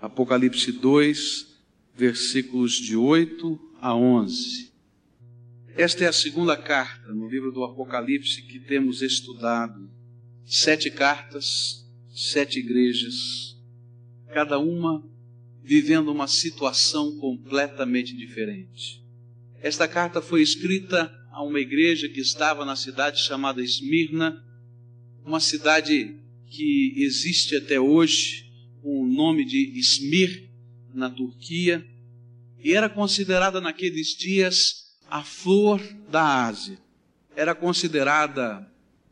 Apocalipse 2, versículos de 8 a 11. Esta é a segunda carta no livro do Apocalipse que temos estudado. Sete cartas, sete igrejas, cada uma vivendo uma situação completamente diferente. Esta carta foi escrita a uma igreja que estava na cidade chamada Esmirna, uma cidade que existe até hoje, com o nome de Esmir, na Turquia, e era considerada naqueles dias a flor da Ásia. Era considerada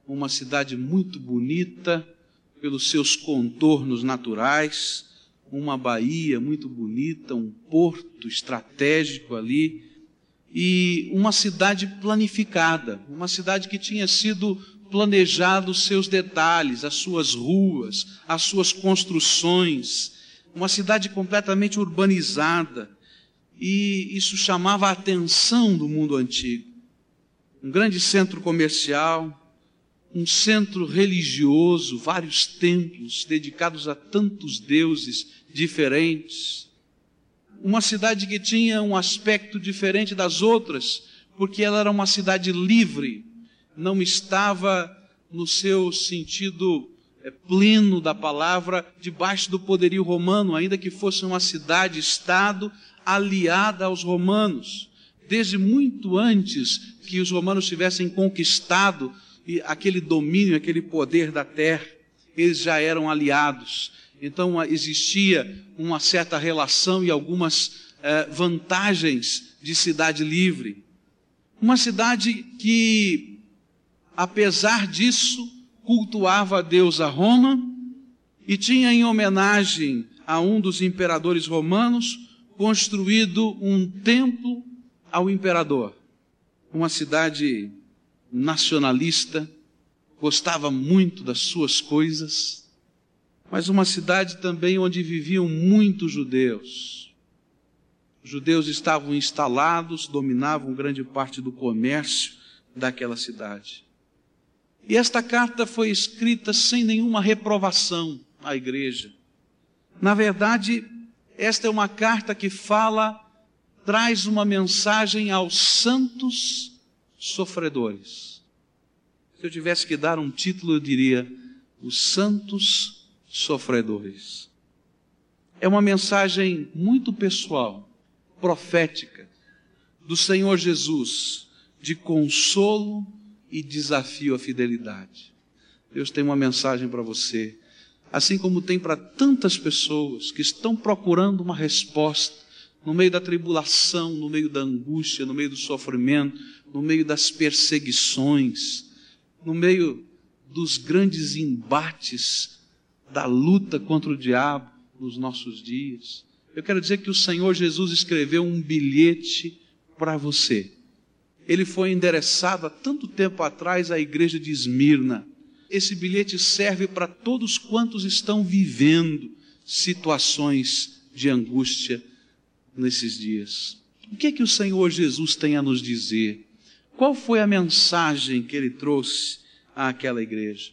uma cidade muito bonita pelos seus contornos naturais, uma baía muito bonita, um porto estratégico ali e uma cidade planificada, uma cidade que tinha sido planejado os seus detalhes, as suas ruas, as suas construções, uma cidade completamente urbanizada. E isso chamava a atenção do mundo antigo. Um grande centro comercial, um centro religioso, vários templos dedicados a tantos deuses diferentes. Uma cidade que tinha um aspecto diferente das outras, porque ela era uma cidade livre, não estava no seu sentido é, pleno da palavra debaixo do poderio romano, ainda que fosse uma cidade-estado aliada aos romanos. Desde muito antes que os romanos tivessem conquistado aquele domínio, aquele poder da terra, eles já eram aliados. Então existia uma certa relação e algumas eh, vantagens de cidade livre. Uma cidade que, apesar disso, cultuava a deusa Roma e tinha em homenagem a um dos imperadores romanos construído um templo ao imperador. Uma cidade nacionalista, gostava muito das suas coisas, mas uma cidade também onde viviam muitos judeus. Os judeus estavam instalados, dominavam grande parte do comércio daquela cidade. E esta carta foi escrita sem nenhuma reprovação à igreja. Na verdade, esta é uma carta que fala, traz uma mensagem aos santos sofredores. Se eu tivesse que dar um título, eu diria: Os Santos Sofredores. É uma mensagem muito pessoal, profética, do Senhor Jesus, de consolo e desafio à fidelidade. Deus tem uma mensagem para você, assim como tem para tantas pessoas que estão procurando uma resposta no meio da tribulação, no meio da angústia, no meio do sofrimento, no meio das perseguições, no meio dos grandes embates da luta contra o diabo nos nossos dias. Eu quero dizer que o Senhor Jesus escreveu um bilhete para você. Ele foi endereçado há tanto tempo atrás à igreja de Esmirna. Esse bilhete serve para todos quantos estão vivendo situações de angústia nesses dias. O que é que o Senhor Jesus tem a nos dizer? Qual foi a mensagem que ele trouxe àquela igreja?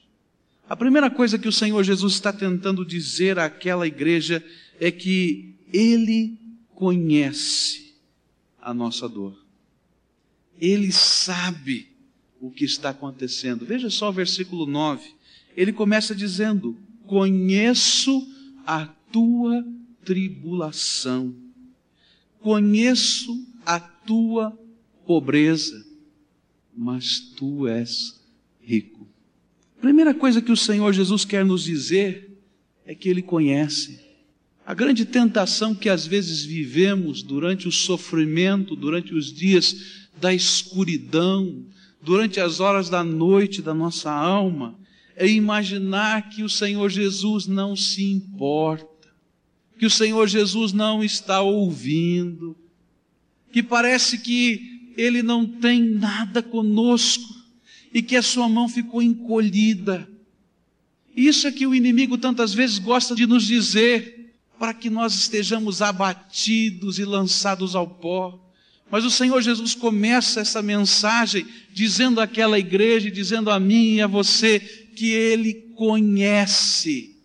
A primeira coisa que o Senhor Jesus está tentando dizer àquela igreja é que ele conhece a nossa dor. Ele sabe o que está acontecendo. Veja só o versículo 9. Ele começa dizendo: Conheço a tua tribulação Conheço a tua pobreza, mas tu és rico. Primeira coisa que o Senhor Jesus quer nos dizer é que Ele conhece. A grande tentação que às vezes vivemos durante o sofrimento, durante os dias da escuridão, durante as horas da noite da nossa alma, é imaginar que o Senhor Jesus não se importa que o Senhor Jesus não está ouvindo, que parece que Ele não tem nada conosco e que a sua mão ficou encolhida. Isso é que o inimigo tantas vezes gosta de nos dizer, para que nós estejamos abatidos e lançados ao pó. Mas o Senhor Jesus começa essa mensagem dizendo àquela igreja, dizendo a mim e a você, que Ele conhece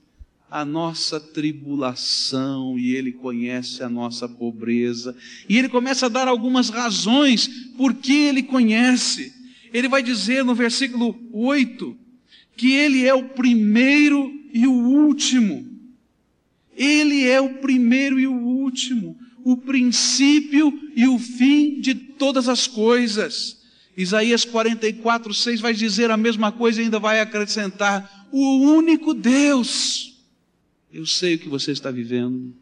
a nossa tribulação e Ele conhece a nossa pobreza. E Ele começa a dar algumas razões por que Ele conhece. Ele vai dizer no versículo 8 que Ele é o primeiro e o último. Ele é o primeiro e o último, o princípio e o fim de todas as coisas. Isaías 44, 6 vai dizer a mesma coisa e ainda vai acrescentar: o único Deus eu sei o que você está vivendo.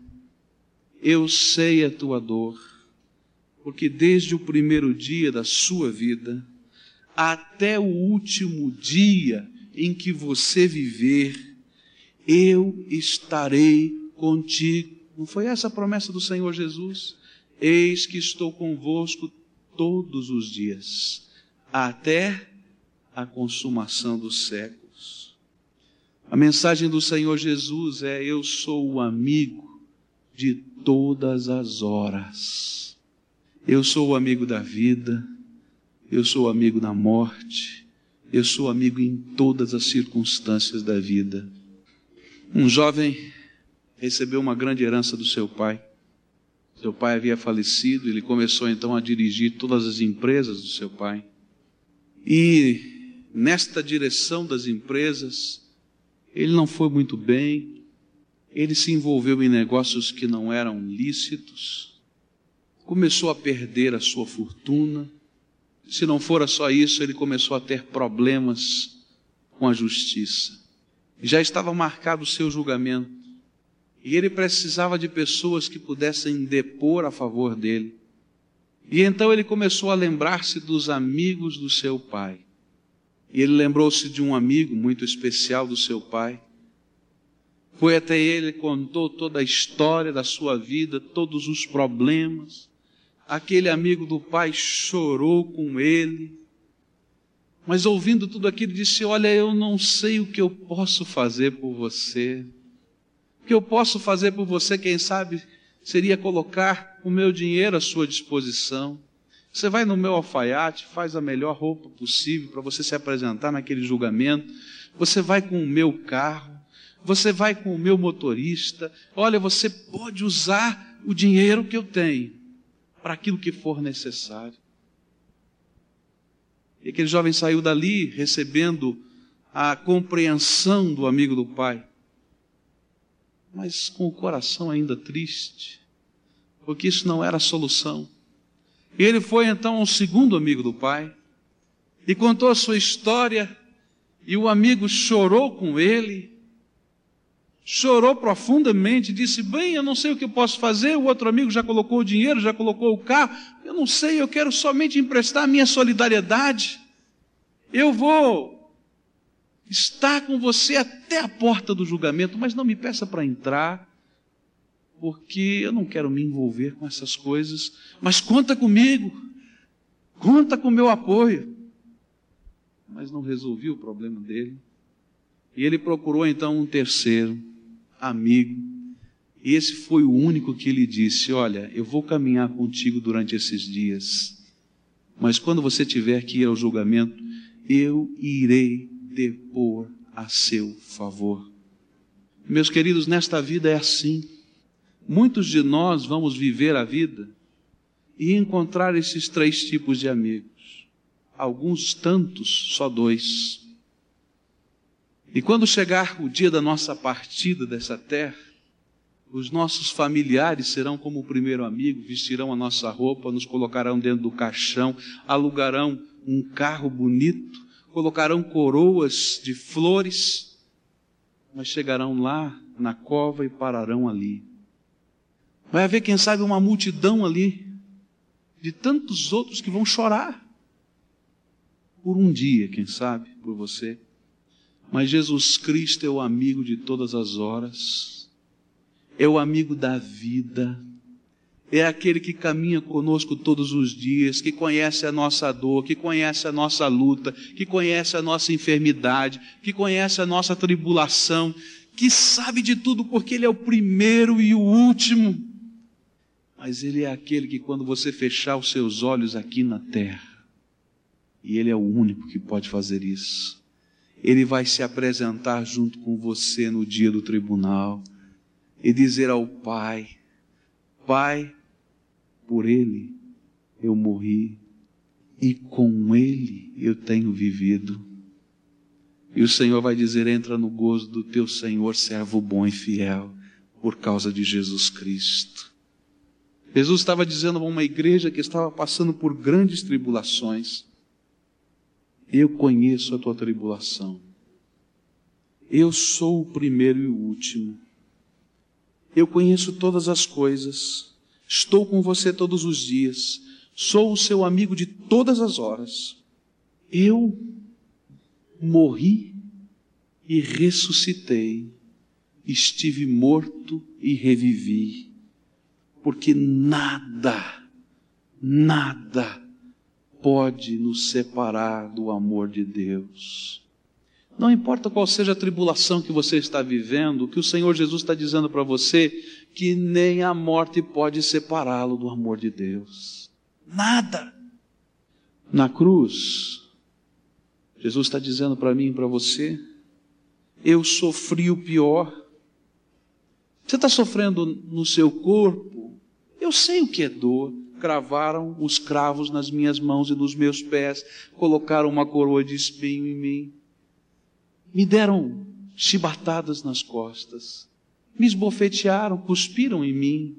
Eu sei a tua dor. Porque desde o primeiro dia da sua vida até o último dia em que você viver, eu estarei contigo. Não foi essa a promessa do Senhor Jesus? Eis que estou convosco todos os dias, até a consumação dos séculos. A mensagem do Senhor Jesus é: Eu sou o amigo de todas as horas. Eu sou o amigo da vida, eu sou o amigo da morte, eu sou amigo em todas as circunstâncias da vida. Um jovem recebeu uma grande herança do seu pai. Seu pai havia falecido, ele começou então a dirigir todas as empresas do seu pai. E nesta direção das empresas, ele não foi muito bem, ele se envolveu em negócios que não eram lícitos, começou a perder a sua fortuna. Se não fora só isso, ele começou a ter problemas com a justiça. Já estava marcado o seu julgamento. E ele precisava de pessoas que pudessem depor a favor dele. E então ele começou a lembrar-se dos amigos do seu pai. E ele lembrou-se de um amigo muito especial do seu pai. Foi até ele, contou toda a história da sua vida, todos os problemas. Aquele amigo do pai chorou com ele. Mas ouvindo tudo aquilo, disse: Olha, eu não sei o que eu posso fazer por você. Que eu posso fazer por você, quem sabe, seria colocar o meu dinheiro à sua disposição. Você vai no meu alfaiate, faz a melhor roupa possível para você se apresentar naquele julgamento. Você vai com o meu carro, você vai com o meu motorista. Olha, você pode usar o dinheiro que eu tenho para aquilo que for necessário. E aquele jovem saiu dali recebendo a compreensão do amigo do pai, mas com o coração ainda triste, porque isso não era a solução. E ele foi então ao segundo amigo do pai e contou a sua história, e o amigo chorou com ele, chorou profundamente, disse: Bem, eu não sei o que eu posso fazer. O outro amigo já colocou o dinheiro, já colocou o carro. Eu não sei, eu quero somente emprestar a minha solidariedade. Eu vou estar com você até a porta do julgamento, mas não me peça para entrar porque eu não quero me envolver com essas coisas, mas conta comigo, conta com o meu apoio. Mas não resolvi o problema dele. E ele procurou então um terceiro amigo, e esse foi o único que lhe disse: Olha, eu vou caminhar contigo durante esses dias, mas quando você tiver que ir ao julgamento, eu irei depor a seu favor. Meus queridos, nesta vida é assim. Muitos de nós vamos viver a vida e encontrar esses três tipos de amigos. Alguns tantos, só dois. E quando chegar o dia da nossa partida dessa terra, os nossos familiares serão como o primeiro amigo, vestirão a nossa roupa, nos colocarão dentro do caixão, alugarão um carro bonito, colocarão coroas de flores, mas chegarão lá na cova e pararão ali. Vai haver, quem sabe, uma multidão ali de tantos outros que vão chorar por um dia, quem sabe, por você. Mas Jesus Cristo é o amigo de todas as horas, é o amigo da vida, é aquele que caminha conosco todos os dias, que conhece a nossa dor, que conhece a nossa luta, que conhece a nossa enfermidade, que conhece a nossa tribulação, que sabe de tudo porque Ele é o primeiro e o último. Mas Ele é aquele que, quando você fechar os seus olhos aqui na terra, e Ele é o único que pode fazer isso, ele vai se apresentar junto com você no dia do tribunal e dizer ao Pai: Pai, por ele eu morri e com ele eu tenho vivido. E o Senhor vai dizer: entra no gozo do teu Senhor, servo bom e fiel, por causa de Jesus Cristo. Jesus estava dizendo a uma igreja que estava passando por grandes tribulações. Eu conheço a tua tribulação. Eu sou o primeiro e o último. Eu conheço todas as coisas. Estou com você todos os dias. Sou o seu amigo de todas as horas. Eu morri e ressuscitei. Estive morto e revivi. Porque nada, nada pode nos separar do amor de Deus. Não importa qual seja a tribulação que você está vivendo, o que o Senhor Jesus está dizendo para você, que nem a morte pode separá-lo do amor de Deus. Nada. Na cruz, Jesus está dizendo para mim e para você, eu sofri o pior. Você está sofrendo no seu corpo? Eu sei o que é dor. Cravaram os cravos nas minhas mãos e nos meus pés, colocaram uma coroa de espinho em mim, me deram chibatadas nas costas, me esbofetearam, cuspiram em mim,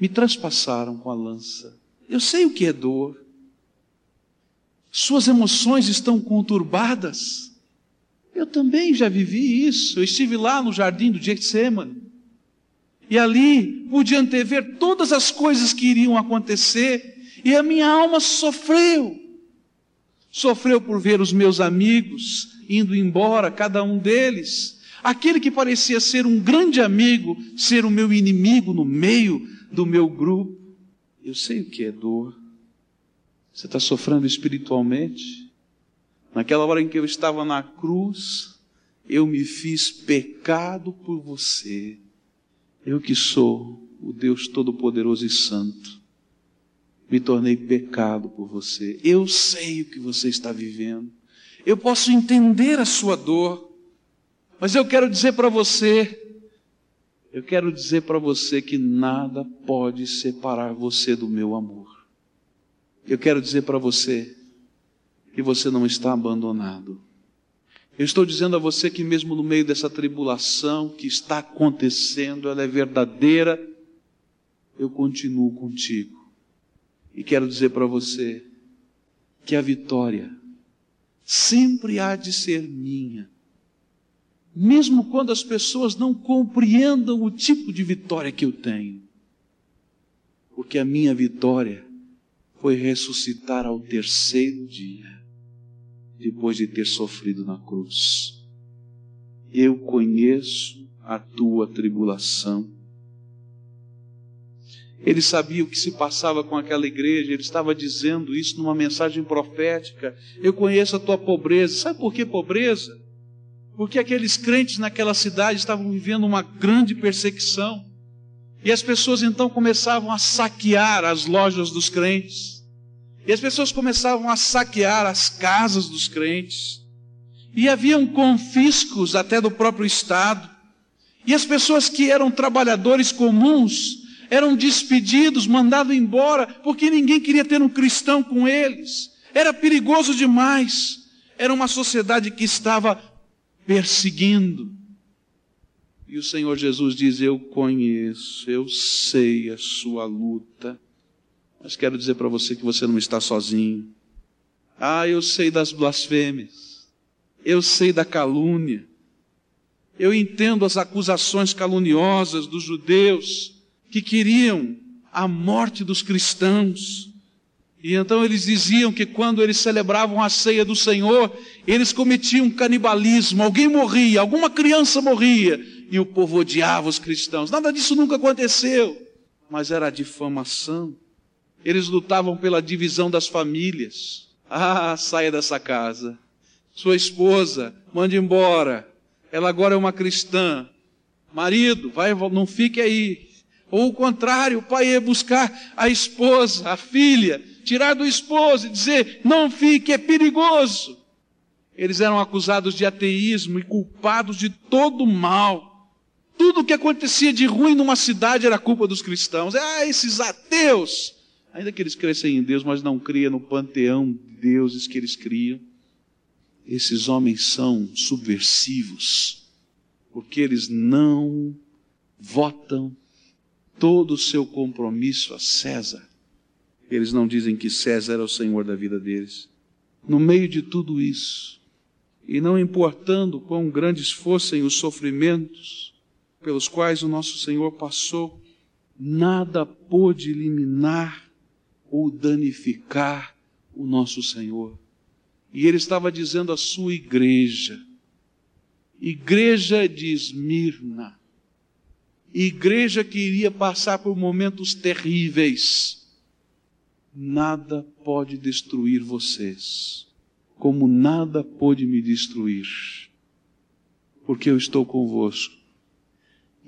me transpassaram com a lança. Eu sei o que é dor. Suas emoções estão conturbadas. Eu também já vivi isso. Eu estive lá no jardim do Getsemane. E ali pude antever todas as coisas que iriam acontecer. E a minha alma sofreu. Sofreu por ver os meus amigos indo embora, cada um deles. Aquele que parecia ser um grande amigo, ser o meu inimigo no meio do meu grupo. Eu sei o que é dor. Você está sofrendo espiritualmente? Naquela hora em que eu estava na cruz, eu me fiz pecado por você. Eu que sou o Deus Todo-Poderoso e Santo, me tornei pecado por você. Eu sei o que você está vivendo. Eu posso entender a sua dor, mas eu quero dizer para você eu quero dizer para você que nada pode separar você do meu amor. Eu quero dizer para você que você não está abandonado. Eu estou dizendo a você que, mesmo no meio dessa tribulação que está acontecendo, ela é verdadeira, eu continuo contigo. E quero dizer para você que a vitória sempre há de ser minha mesmo quando as pessoas não compreendam o tipo de vitória que eu tenho. Porque a minha vitória foi ressuscitar ao terceiro dia, depois de ter sofrido na cruz. Eu conheço a tua tribulação. Ele sabia o que se passava com aquela igreja, ele estava dizendo isso numa mensagem profética. Eu conheço a tua pobreza. Sabe por que pobreza? porque aqueles crentes naquela cidade estavam vivendo uma grande perseguição. E as pessoas então começavam a saquear as lojas dos crentes. E as pessoas começavam a saquear as casas dos crentes. E haviam confiscos até do próprio Estado. E as pessoas que eram trabalhadores comuns eram despedidos, mandados embora, porque ninguém queria ter um cristão com eles. Era perigoso demais. Era uma sociedade que estava perseguindo. E o Senhor Jesus diz: Eu conheço, eu sei a sua luta, mas quero dizer para você que você não está sozinho. Ah, eu sei das blasfêmias, eu sei da calúnia, eu entendo as acusações caluniosas dos judeus que queriam a morte dos cristãos. E então eles diziam que quando eles celebravam a ceia do Senhor, eles cometiam canibalismo, alguém morria, alguma criança morria, e o povo odiava os cristãos. Nada disso nunca aconteceu, mas era difamação. Eles lutavam pela divisão das famílias. Ah, saia dessa casa. Sua esposa, mande embora. Ela agora é uma cristã. Marido, vai, não fique aí. Ou o contrário, o pai ia buscar a esposa, a filha, tirar do esposo e dizer: não fique, é perigoso. Eles eram acusados de ateísmo e culpados de todo mal. Tudo o que acontecia de ruim numa cidade era culpa dos cristãos. Ah, esses ateus! Ainda que eles crescem em Deus, mas não criam no panteão de deuses que eles criam. Esses homens são subversivos, porque eles não votam todo o seu compromisso a César. Eles não dizem que César é o Senhor da vida deles. No meio de tudo isso, e não importando quão grandes fossem os sofrimentos pelos quais o nosso Senhor passou, nada pôde eliminar ou danificar o nosso Senhor. E ele estava dizendo à sua igreja, igreja de Esmirna, igreja que iria passar por momentos terríveis, nada pode destruir vocês, como nada pôde me destruir, porque eu estou convosco.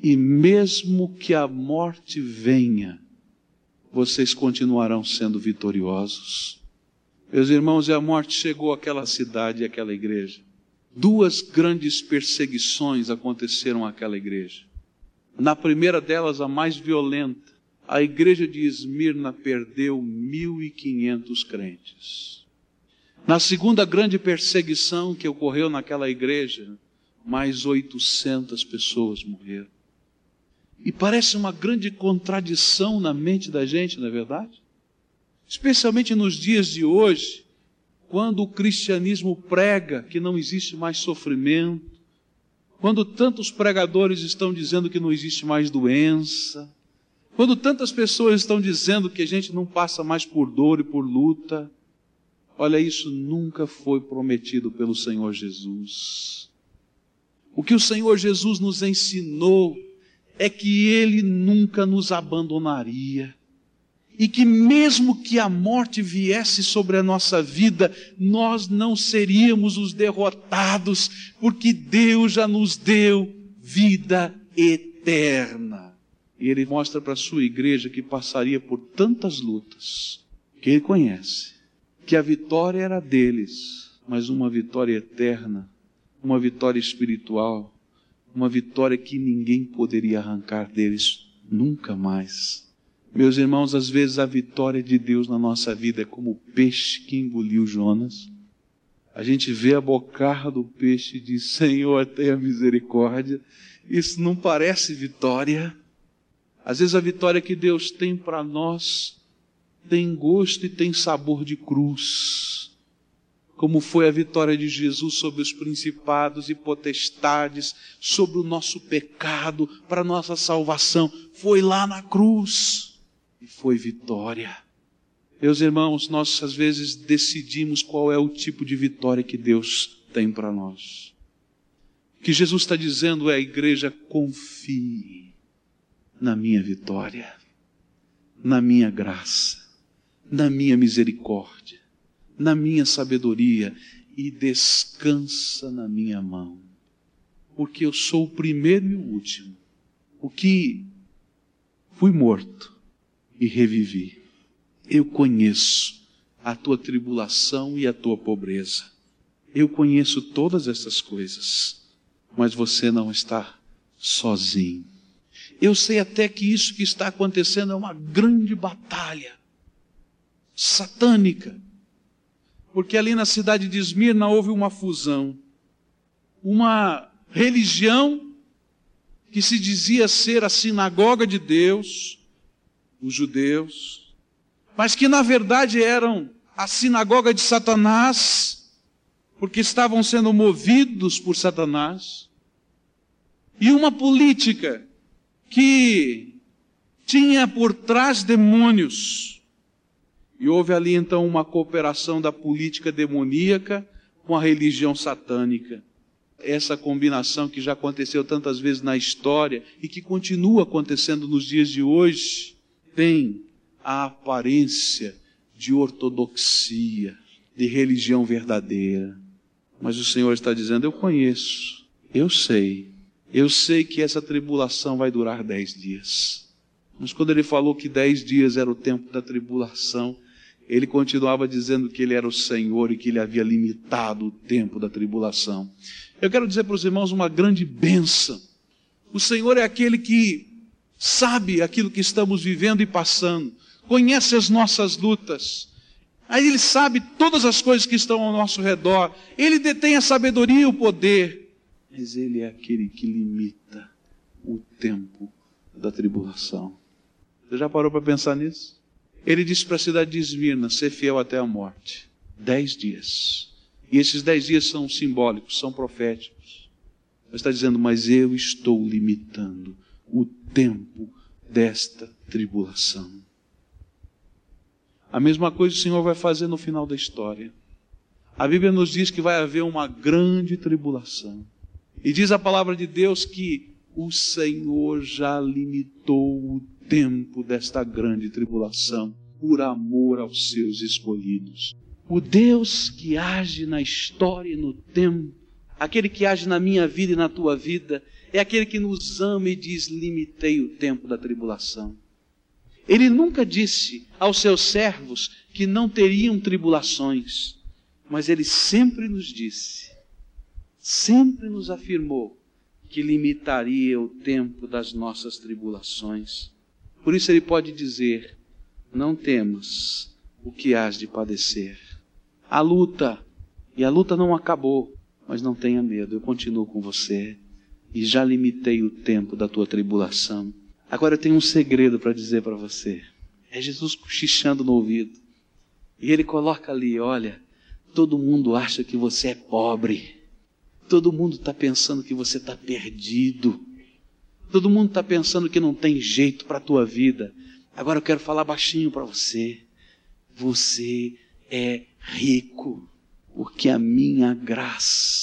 E mesmo que a morte venha, vocês continuarão sendo vitoriosos. Meus irmãos, e a morte chegou àquela cidade e àquela igreja. Duas grandes perseguições aconteceram àquela igreja. Na primeira delas, a mais violenta, a igreja de Esmirna perdeu 1.500 crentes. Na segunda grande perseguição que ocorreu naquela igreja, mais 800 pessoas morreram. E parece uma grande contradição na mente da gente, não é verdade? Especialmente nos dias de hoje, quando o cristianismo prega que não existe mais sofrimento, quando tantos pregadores estão dizendo que não existe mais doença, quando tantas pessoas estão dizendo que a gente não passa mais por dor e por luta, olha, isso nunca foi prometido pelo Senhor Jesus. O que o Senhor Jesus nos ensinou é que Ele nunca nos abandonaria. E que mesmo que a morte viesse sobre a nossa vida, nós não seríamos os derrotados, porque Deus já nos deu vida eterna. E Ele mostra para a sua igreja que passaria por tantas lutas, que Ele conhece, que a vitória era deles, mas uma vitória eterna, uma vitória espiritual, uma vitória que ninguém poderia arrancar deles nunca mais. Meus irmãos, às vezes a vitória de Deus na nossa vida é como o peixe que engoliu Jonas. A gente vê a bocarra do peixe e diz: Senhor, tenha misericórdia. Isso não parece vitória. Às vezes a vitória que Deus tem para nós tem gosto e tem sabor de cruz como foi a vitória de Jesus sobre os principados e potestades, sobre o nosso pecado, para nossa salvação. Foi lá na cruz e foi vitória. Meus irmãos, nós às vezes decidimos qual é o tipo de vitória que Deus tem para nós. O que Jesus está dizendo é: a igreja, confie na minha vitória, na minha graça, na minha misericórdia na minha sabedoria e descansa na minha mão, porque eu sou o primeiro e o último, o que fui morto e revivi. Eu conheço a tua tribulação e a tua pobreza. Eu conheço todas essas coisas, mas você não está sozinho. Eu sei até que isso que está acontecendo é uma grande batalha satânica porque ali na cidade de Esmirna houve uma fusão. Uma religião que se dizia ser a sinagoga de Deus, os judeus, mas que na verdade eram a sinagoga de Satanás, porque estavam sendo movidos por Satanás, e uma política que tinha por trás demônios, e houve ali então uma cooperação da política demoníaca com a religião satânica. Essa combinação que já aconteceu tantas vezes na história e que continua acontecendo nos dias de hoje, tem a aparência de ortodoxia, de religião verdadeira. Mas o Senhor está dizendo: Eu conheço, eu sei, eu sei que essa tribulação vai durar dez dias. Mas quando ele falou que dez dias era o tempo da tribulação, ele continuava dizendo que ele era o Senhor e que ele havia limitado o tempo da tribulação. Eu quero dizer para os irmãos uma grande benção. O Senhor é aquele que sabe aquilo que estamos vivendo e passando, conhece as nossas lutas. Aí ele sabe todas as coisas que estão ao nosso redor. Ele detém a sabedoria e o poder. Mas ele é aquele que limita o tempo da tribulação. Você já parou para pensar nisso? Ele disse para a cidade de Esmirna: ser fiel até a morte. Dez dias. E esses dez dias são simbólicos, são proféticos. Mas está dizendo: Mas eu estou limitando o tempo desta tribulação. A mesma coisa o Senhor vai fazer no final da história. A Bíblia nos diz que vai haver uma grande tribulação. E diz a palavra de Deus que o Senhor já limitou o tempo desta grande tribulação, por amor aos seus escolhidos. O Deus que age na história e no tempo, aquele que age na minha vida e na tua vida, é aquele que nos ama e diz: limitei o tempo da tribulação. Ele nunca disse aos seus servos que não teriam tribulações, mas ele sempre nos disse, sempre nos afirmou que limitaria o tempo das nossas tribulações. Por isso ele pode dizer: Não temas o que hás de padecer. A luta, e a luta não acabou, mas não tenha medo, eu continuo com você e já limitei o tempo da tua tribulação. Agora eu tenho um segredo para dizer para você. É Jesus cochichando no ouvido. E ele coloca ali: olha, todo mundo acha que você é pobre. Todo mundo está pensando que você está perdido. Todo mundo está pensando que não tem jeito para a tua vida. Agora eu quero falar baixinho para você. Você é rico, porque a minha graça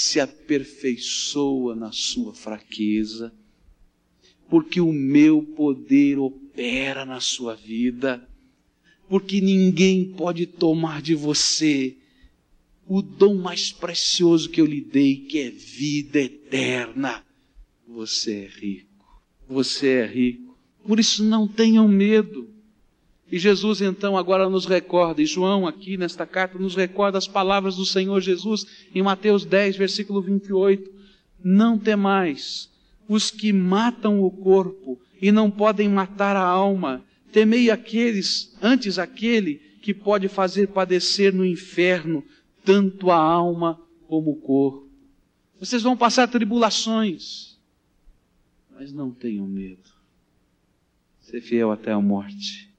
se aperfeiçoa na sua fraqueza, porque o meu poder opera na sua vida, porque ninguém pode tomar de você o dom mais precioso que eu lhe dei, que é vida eterna. Você é rico. Você é rico. Por isso não tenham medo. E Jesus então agora nos recorda, e João aqui nesta carta nos recorda as palavras do Senhor Jesus em Mateus 10, versículo 28. Não temais os que matam o corpo e não podem matar a alma. Temei aqueles, antes aquele que pode fazer padecer no inferno tanto a alma como o corpo. Vocês vão passar tribulações mas não tenham medo. Ser fiel até a morte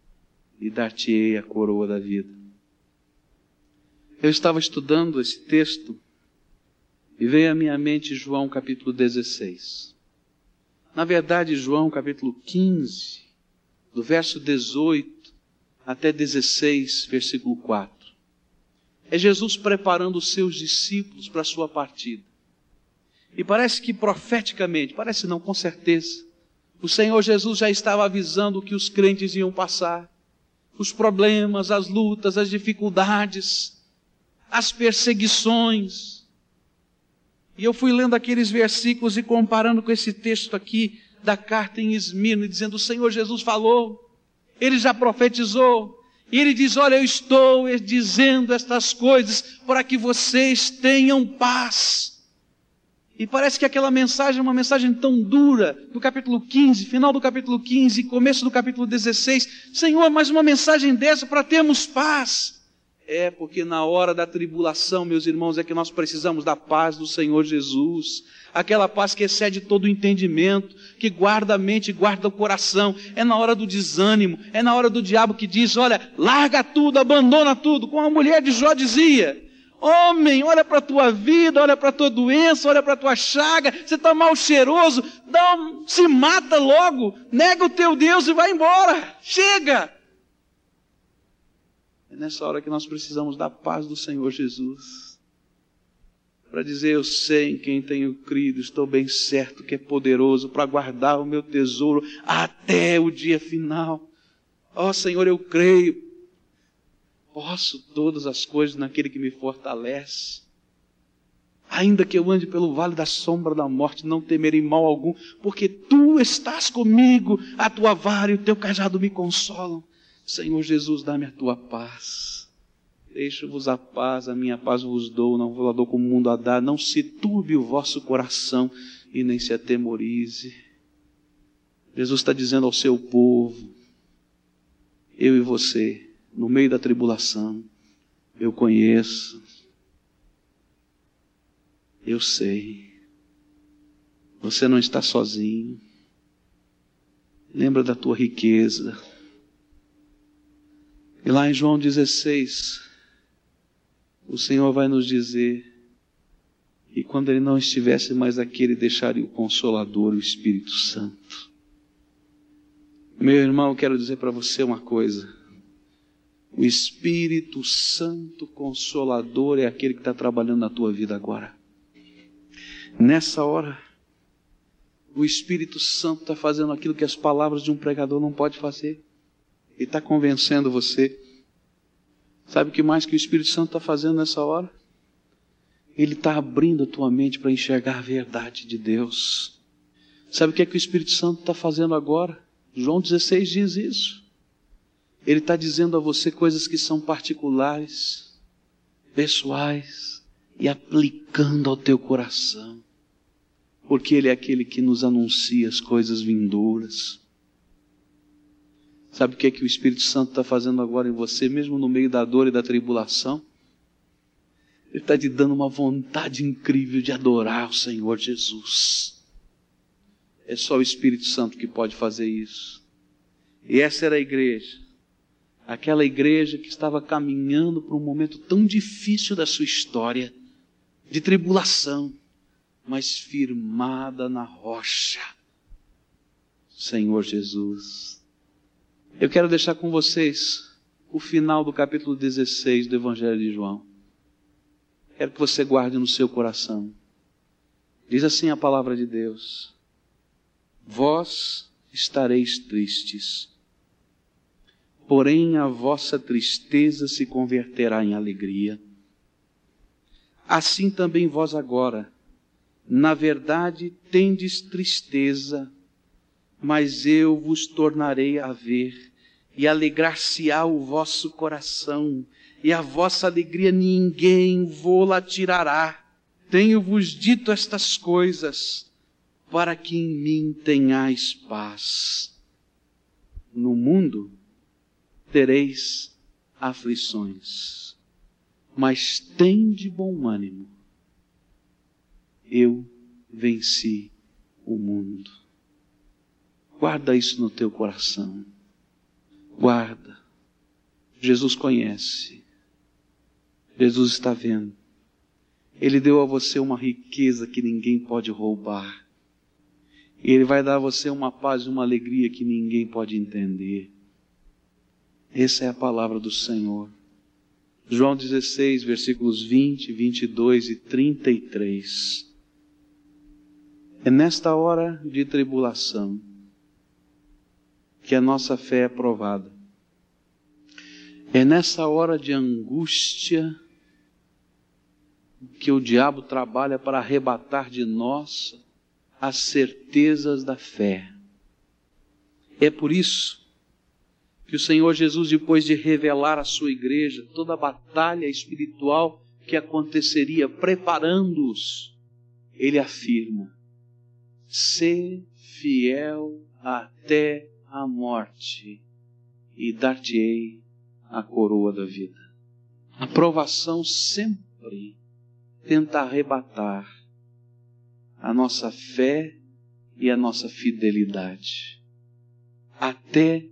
e dar-te-ei a coroa da vida. Eu estava estudando esse texto e veio à minha mente João capítulo 16. Na verdade, João capítulo 15, do verso 18 até 16, versículo 4. É Jesus preparando os seus discípulos para a sua partida. E parece que profeticamente, parece não, com certeza, o Senhor Jesus já estava avisando o que os crentes iam passar. Os problemas, as lutas, as dificuldades, as perseguições. E eu fui lendo aqueles versículos e comparando com esse texto aqui da carta em Esmirna, dizendo: O Senhor Jesus falou, ele já profetizou, e ele diz: Olha, eu estou dizendo estas coisas para que vocês tenham paz. E parece que aquela mensagem é uma mensagem tão dura, do capítulo 15, final do capítulo 15, começo do capítulo 16. Senhor, mais uma mensagem dessa para termos paz. É porque na hora da tribulação, meus irmãos, é que nós precisamos da paz do Senhor Jesus. Aquela paz que excede todo o entendimento, que guarda a mente, guarda o coração. É na hora do desânimo, é na hora do diabo que diz: olha, larga tudo, abandona tudo. Como a mulher de Jó dizia: Homem, olha para a tua vida, olha para a tua doença, olha para a tua chaga, você está mal cheiroso, dá um, se mata logo, nega o teu Deus e vai embora. Chega! É nessa hora que nós precisamos da paz do Senhor Jesus. Para dizer, eu sei em quem tenho crido, estou bem certo que é poderoso para guardar o meu tesouro até o dia final. Ó oh, Senhor, eu creio, Posso todas as coisas naquele que me fortalece. Ainda que eu ande pelo vale da sombra da morte, não temerei mal algum, porque tu estás comigo, a tua vara e o teu cajado me consolam. Senhor Jesus, dá-me a tua paz. Deixa-vos a paz, a minha paz vos dou, não vos a dou como o mundo a dar. Não se turbe o vosso coração e nem se atemorize. Jesus está dizendo ao seu povo, eu e você, no meio da tribulação, eu conheço, eu sei, você não está sozinho. Lembra da tua riqueza. E lá em João 16, o Senhor vai nos dizer e quando ele não estivesse mais aqui, ele deixaria o Consolador, o Espírito Santo. Meu irmão, eu quero dizer para você uma coisa. O Espírito Santo Consolador é aquele que está trabalhando na tua vida agora. Nessa hora, o Espírito Santo está fazendo aquilo que as palavras de um pregador não pode fazer. Ele está convencendo você. Sabe o que mais que o Espírito Santo está fazendo nessa hora? Ele está abrindo a tua mente para enxergar a verdade de Deus. Sabe o que é que o Espírito Santo está fazendo agora? João 16 diz isso. Ele está dizendo a você coisas que são particulares, pessoais e aplicando ao teu coração. Porque Ele é aquele que nos anuncia as coisas vindouras. Sabe o que é que o Espírito Santo está fazendo agora em você, mesmo no meio da dor e da tribulação? Ele está te dando uma vontade incrível de adorar o Senhor Jesus. É só o Espírito Santo que pode fazer isso. E essa era a igreja aquela igreja que estava caminhando para um momento tão difícil da sua história, de tribulação, mas firmada na rocha. Senhor Jesus. Eu quero deixar com vocês o final do capítulo 16 do Evangelho de João. Quero que você guarde no seu coração. Diz assim a palavra de Deus: Vós estareis tristes porém a vossa tristeza se converterá em alegria. Assim também vós agora, na verdade, tendes tristeza, mas eu vos tornarei a ver, e alegrar-se-á o vosso coração, e a vossa alegria ninguém vô-la tirará. Tenho-vos dito estas coisas, para que em mim tenhais paz. No mundo, tereis aflições, mas tem de bom ânimo. Eu venci o mundo. Guarda isso no teu coração. Guarda. Jesus conhece. Jesus está vendo. Ele deu a você uma riqueza que ninguém pode roubar. Ele vai dar a você uma paz e uma alegria que ninguém pode entender. Essa é a palavra do Senhor. João 16, versículos 20, 22 e 33. É nesta hora de tribulação que a nossa fé é provada. É nessa hora de angústia que o diabo trabalha para arrebatar de nós as certezas da fé. É por isso que o Senhor Jesus, depois de revelar à sua igreja toda a batalha espiritual que aconteceria, preparando-os, ele afirma: Sê fiel até a morte, e dar-te-ei a coroa da vida. A provação sempre tenta arrebatar a nossa fé e a nossa fidelidade. Até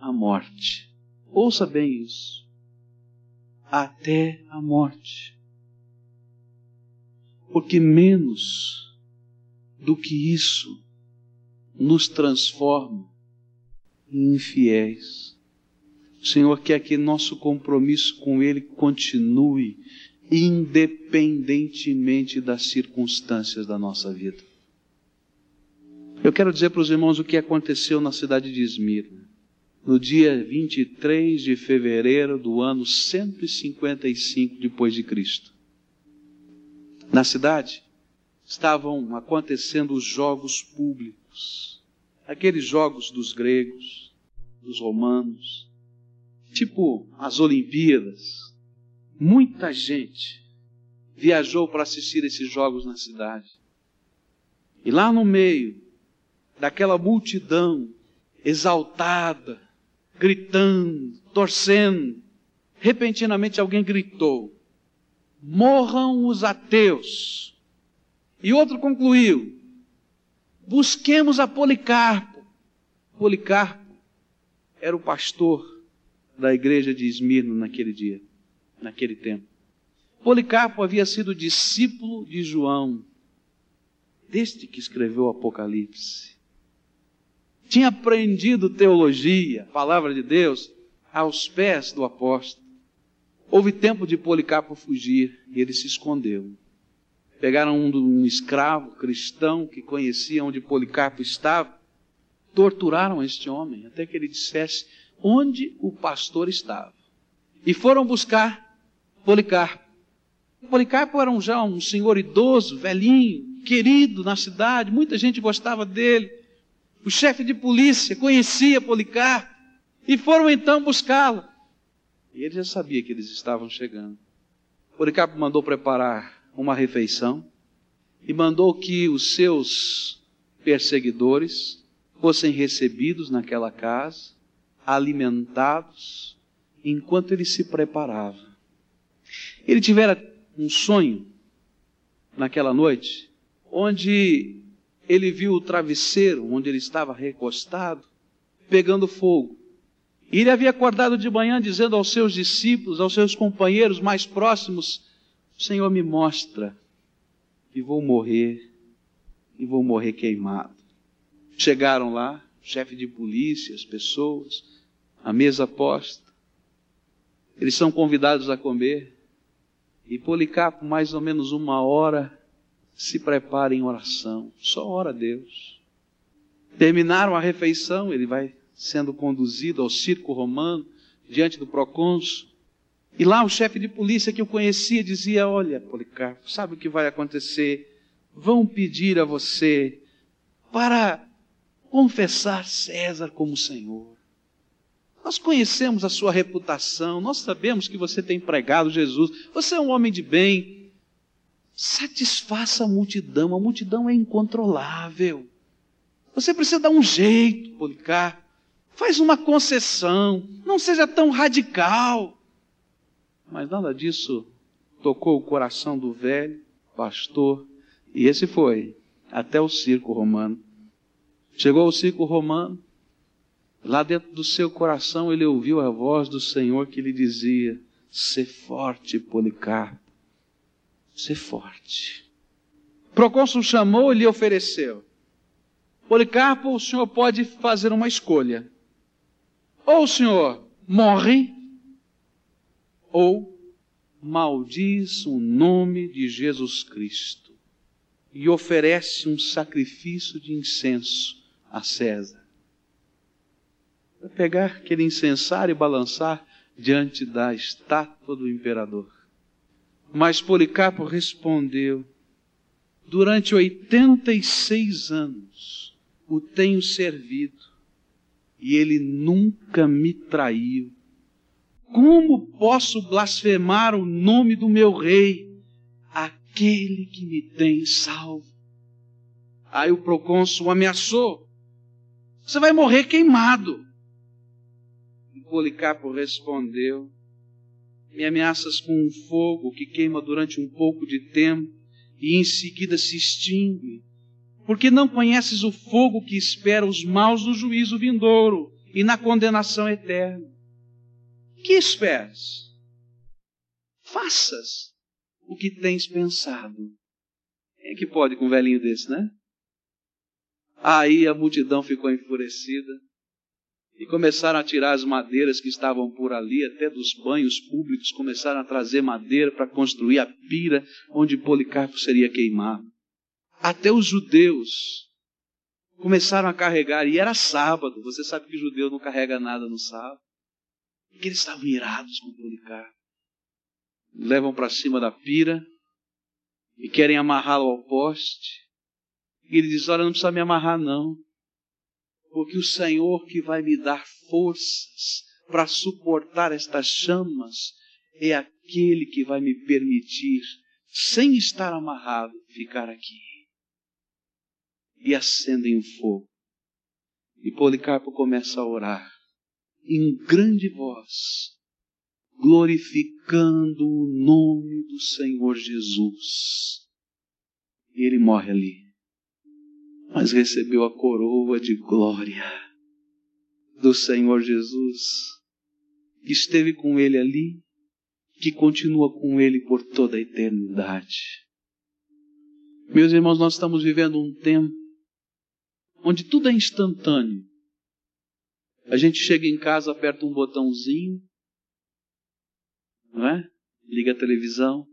a morte. Ouça bem isso. Até a morte. Porque menos do que isso nos transforma em infiéis. O Senhor quer que nosso compromisso com Ele continue independentemente das circunstâncias da nossa vida. Eu quero dizer para os irmãos o que aconteceu na cidade de Esmirna no dia 23 de fevereiro do ano 155 depois de Cristo. Na cidade estavam acontecendo os jogos públicos, aqueles jogos dos gregos, dos romanos, tipo as Olimpíadas. Muita gente viajou para assistir esses jogos na cidade. E lá no meio daquela multidão exaltada, gritando, torcendo, repentinamente alguém gritou: Morram os ateus. E outro concluiu: Busquemos a Policarpo. Policarpo era o pastor da igreja de Esmirno naquele dia, naquele tempo. Policarpo havia sido discípulo de João, desde que escreveu o Apocalipse. Tinha aprendido teologia, palavra de Deus, aos pés do apóstolo. Houve tempo de Policarpo fugir e ele se escondeu. Pegaram um, um escravo cristão que conhecia onde Policarpo estava, torturaram este homem até que ele dissesse onde o pastor estava. E foram buscar Policarpo. Policarpo era um, já um senhor idoso, velhinho, querido na cidade, muita gente gostava dele. O chefe de polícia conhecia Policarpo e foram então buscá-lo. E ele já sabia que eles estavam chegando. Policarpo mandou preparar uma refeição e mandou que os seus perseguidores fossem recebidos naquela casa, alimentados, enquanto ele se preparava. Ele tivera um sonho naquela noite, onde ele viu o travesseiro onde ele estava recostado, pegando fogo. E ele havia acordado de manhã dizendo aos seus discípulos, aos seus companheiros mais próximos: Senhor me mostra e vou morrer, e vou morrer queimado. Chegaram lá, chefe de polícia, as pessoas, a mesa posta. Eles são convidados a comer. E Policarpo, mais ou menos uma hora, se prepara em oração. Só ora a Deus. Terminaram a refeição, ele vai sendo conduzido ao circo romano, diante do procônsul. E lá o chefe de polícia que eu conhecia dizia: Olha, Policarpo, sabe o que vai acontecer? Vão pedir a você para confessar César como Senhor. Nós conhecemos a sua reputação, nós sabemos que você tem pregado Jesus, você é um homem de bem. Satisfaça a multidão, a multidão é incontrolável. Você precisa dar um jeito, Policarpo. Faz uma concessão, não seja tão radical. Mas nada disso tocou o coração do velho pastor, e esse foi até o circo romano. Chegou ao circo romano, lá dentro do seu coração ele ouviu a voz do Senhor que lhe dizia: Ser forte, Policarpo, ser forte. Procônsul chamou e lhe ofereceu: Policarpo, o senhor pode fazer uma escolha. Ou o senhor morre, ou maldiz o nome de Jesus Cristo e oferece um sacrifício de incenso a César. Para pegar aquele incensário e balançar diante da estátua do imperador. Mas Policarpo respondeu: Durante 86 anos o tenho servido e ele nunca me traiu. Como posso blasfemar o nome do meu rei, aquele que me tem salvo? Aí o procônsul ameaçou: Você vai morrer queimado. E Policarpo respondeu: Me ameaças com um fogo que queima durante um pouco de tempo e em seguida se extingue porque não conheces o fogo que espera os maus no juízo vindouro e na condenação eterna. Que esperas? Faças o que tens pensado. Quem é que pode com um velhinho desse, né? Aí a multidão ficou enfurecida e começaram a tirar as madeiras que estavam por ali, até dos banhos públicos, começaram a trazer madeira para construir a pira onde Policarpo seria queimado até os judeus começaram a carregar, e era sábado, você sabe que judeu não carrega nada no sábado, porque eles estavam irados com Policarpo. Levam para cima da pira e querem amarrá-lo ao poste. E ele diz: Olha, não precisa me amarrar, não, porque o Senhor que vai me dar forças para suportar estas chamas é aquele que vai me permitir, sem estar amarrado, ficar aqui. E acendem o fogo. E Policarpo começa a orar em grande voz, glorificando o nome do Senhor Jesus. E ele morre ali, mas recebeu a coroa de glória do Senhor Jesus, que esteve com ele ali, que continua com ele por toda a eternidade. Meus irmãos, nós estamos vivendo um tempo onde tudo é instantâneo. A gente chega em casa, aperta um botãozinho, não é? Liga a televisão,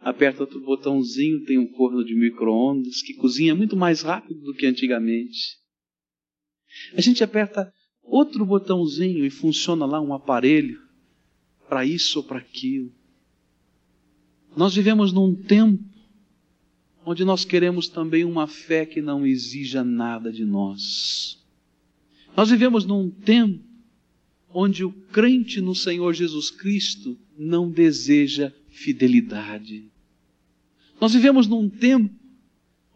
aperta outro botãozinho, tem um forno de micro-ondas que cozinha muito mais rápido do que antigamente. A gente aperta outro botãozinho e funciona lá um aparelho para isso ou para aquilo. Nós vivemos num tempo onde nós queremos também uma fé que não exija nada de nós. Nós vivemos num tempo onde o crente no Senhor Jesus Cristo não deseja fidelidade. Nós vivemos num tempo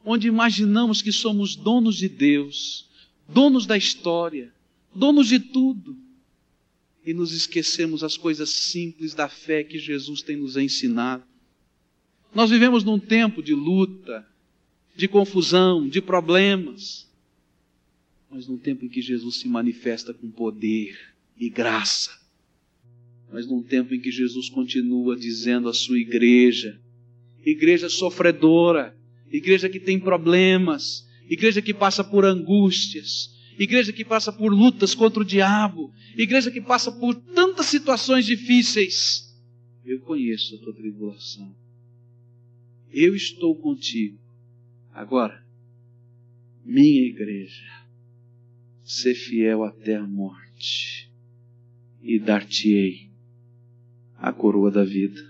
onde imaginamos que somos donos de Deus, donos da história, donos de tudo, e nos esquecemos as coisas simples da fé que Jesus tem nos ensinado. Nós vivemos num tempo de luta, de confusão, de problemas, mas num tempo em que Jesus se manifesta com poder e graça. Mas num tempo em que Jesus continua dizendo à sua igreja, igreja sofredora, igreja que tem problemas, igreja que passa por angústias, igreja que passa por lutas contra o diabo, igreja que passa por tantas situações difíceis. Eu conheço a tua tribulação. Eu estou contigo. Agora, minha igreja, ser fiel até a morte e dar-te-ei a coroa da vida.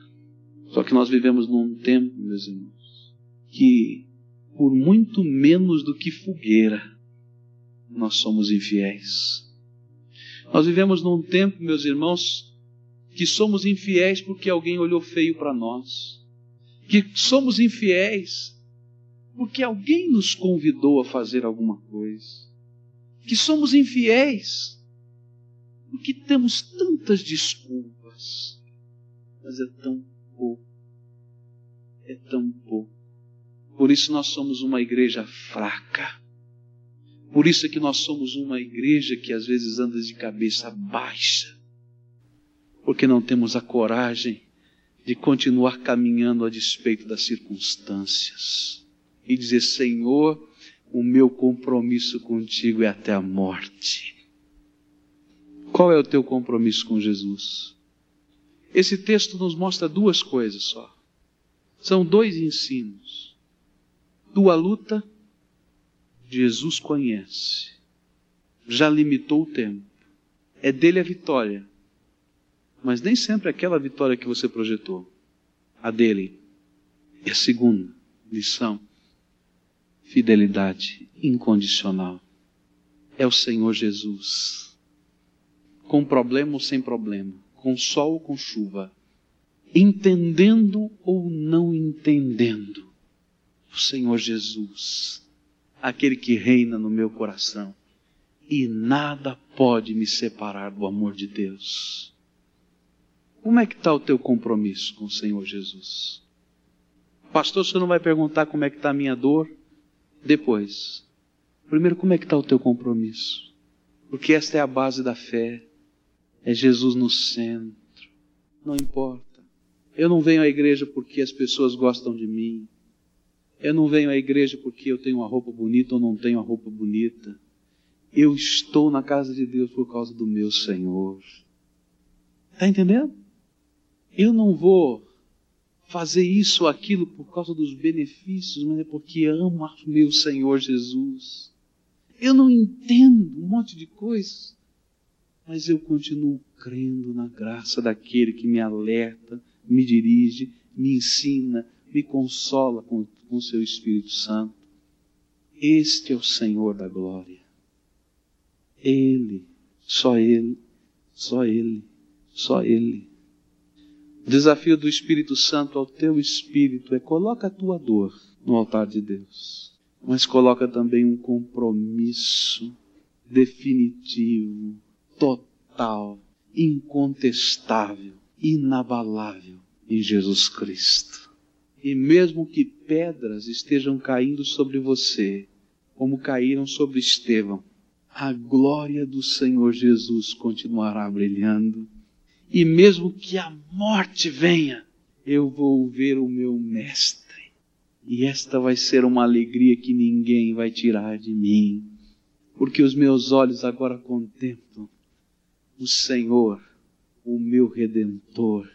Só que nós vivemos num tempo, meus irmãos, que por muito menos do que fogueira, nós somos infiéis. Nós vivemos num tempo, meus irmãos, que somos infiéis porque alguém olhou feio para nós. Que somos infiéis porque alguém nos convidou a fazer alguma coisa. Que somos infiéis porque temos tantas desculpas. Mas é tão pouco. É tão pouco. Por isso nós somos uma igreja fraca por isso é que nós somos uma igreja que às vezes anda de cabeça baixa, porque não temos a coragem de continuar caminhando a despeito das circunstâncias e dizer: Senhor, o meu compromisso contigo é até a morte. Qual é o teu compromisso com Jesus? Esse texto nos mostra duas coisas só. São dois ensinos. Tua luta Jesus conhece, já limitou o tempo, é dele a vitória, mas nem sempre é aquela vitória que você projetou, a dele. E a segunda lição, fidelidade incondicional. É o Senhor Jesus. Com problema ou sem problema, com sol ou com chuva, entendendo ou não entendendo, o Senhor Jesus aquele que reina no meu coração. E nada pode me separar do amor de Deus. Como é que está o teu compromisso com o Senhor Jesus? Pastor, você não vai perguntar como é que está a minha dor? Depois. Primeiro, como é que está o teu compromisso? Porque esta é a base da fé. É Jesus no centro. Não importa. Eu não venho à igreja porque as pessoas gostam de mim. Eu não venho à igreja porque eu tenho uma roupa bonita ou não tenho uma roupa bonita. Eu estou na casa de Deus por causa do meu Senhor. Está entendendo? Eu não vou fazer isso ou aquilo por causa dos benefícios, mas é porque amo meu Senhor Jesus. Eu não entendo um monte de coisas, mas eu continuo crendo na graça daquele que me alerta, me dirige, me ensina, me consola com com seu Espírito Santo. Este é o Senhor da glória. Ele, só Ele, Só Ele, só Ele. O desafio do Espírito Santo ao teu espírito é coloca a tua dor no altar de Deus, mas coloca também um compromisso definitivo, total, incontestável, inabalável em Jesus Cristo. E mesmo que pedras estejam caindo sobre você, como caíram sobre Estevão, a glória do Senhor Jesus continuará brilhando. E mesmo que a morte venha, eu vou ver o meu Mestre. E esta vai ser uma alegria que ninguém vai tirar de mim, porque os meus olhos agora contemplam o Senhor, o meu Redentor,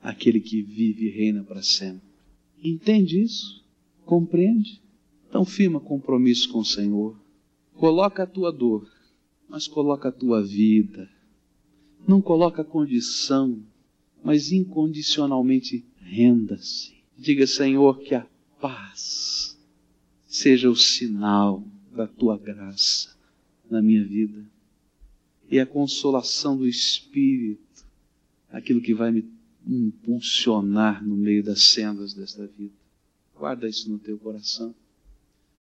aquele que vive e reina para sempre. Entende isso? Compreende? Então firma compromisso com o Senhor. Coloca a tua dor, mas coloca a tua vida. Não coloca condição, mas incondicionalmente renda-se. Diga, Senhor, que a paz seja o sinal da tua graça na minha vida. E a consolação do Espírito, aquilo que vai me impulsionar no meio das sendas desta vida. Guarda isso no teu coração.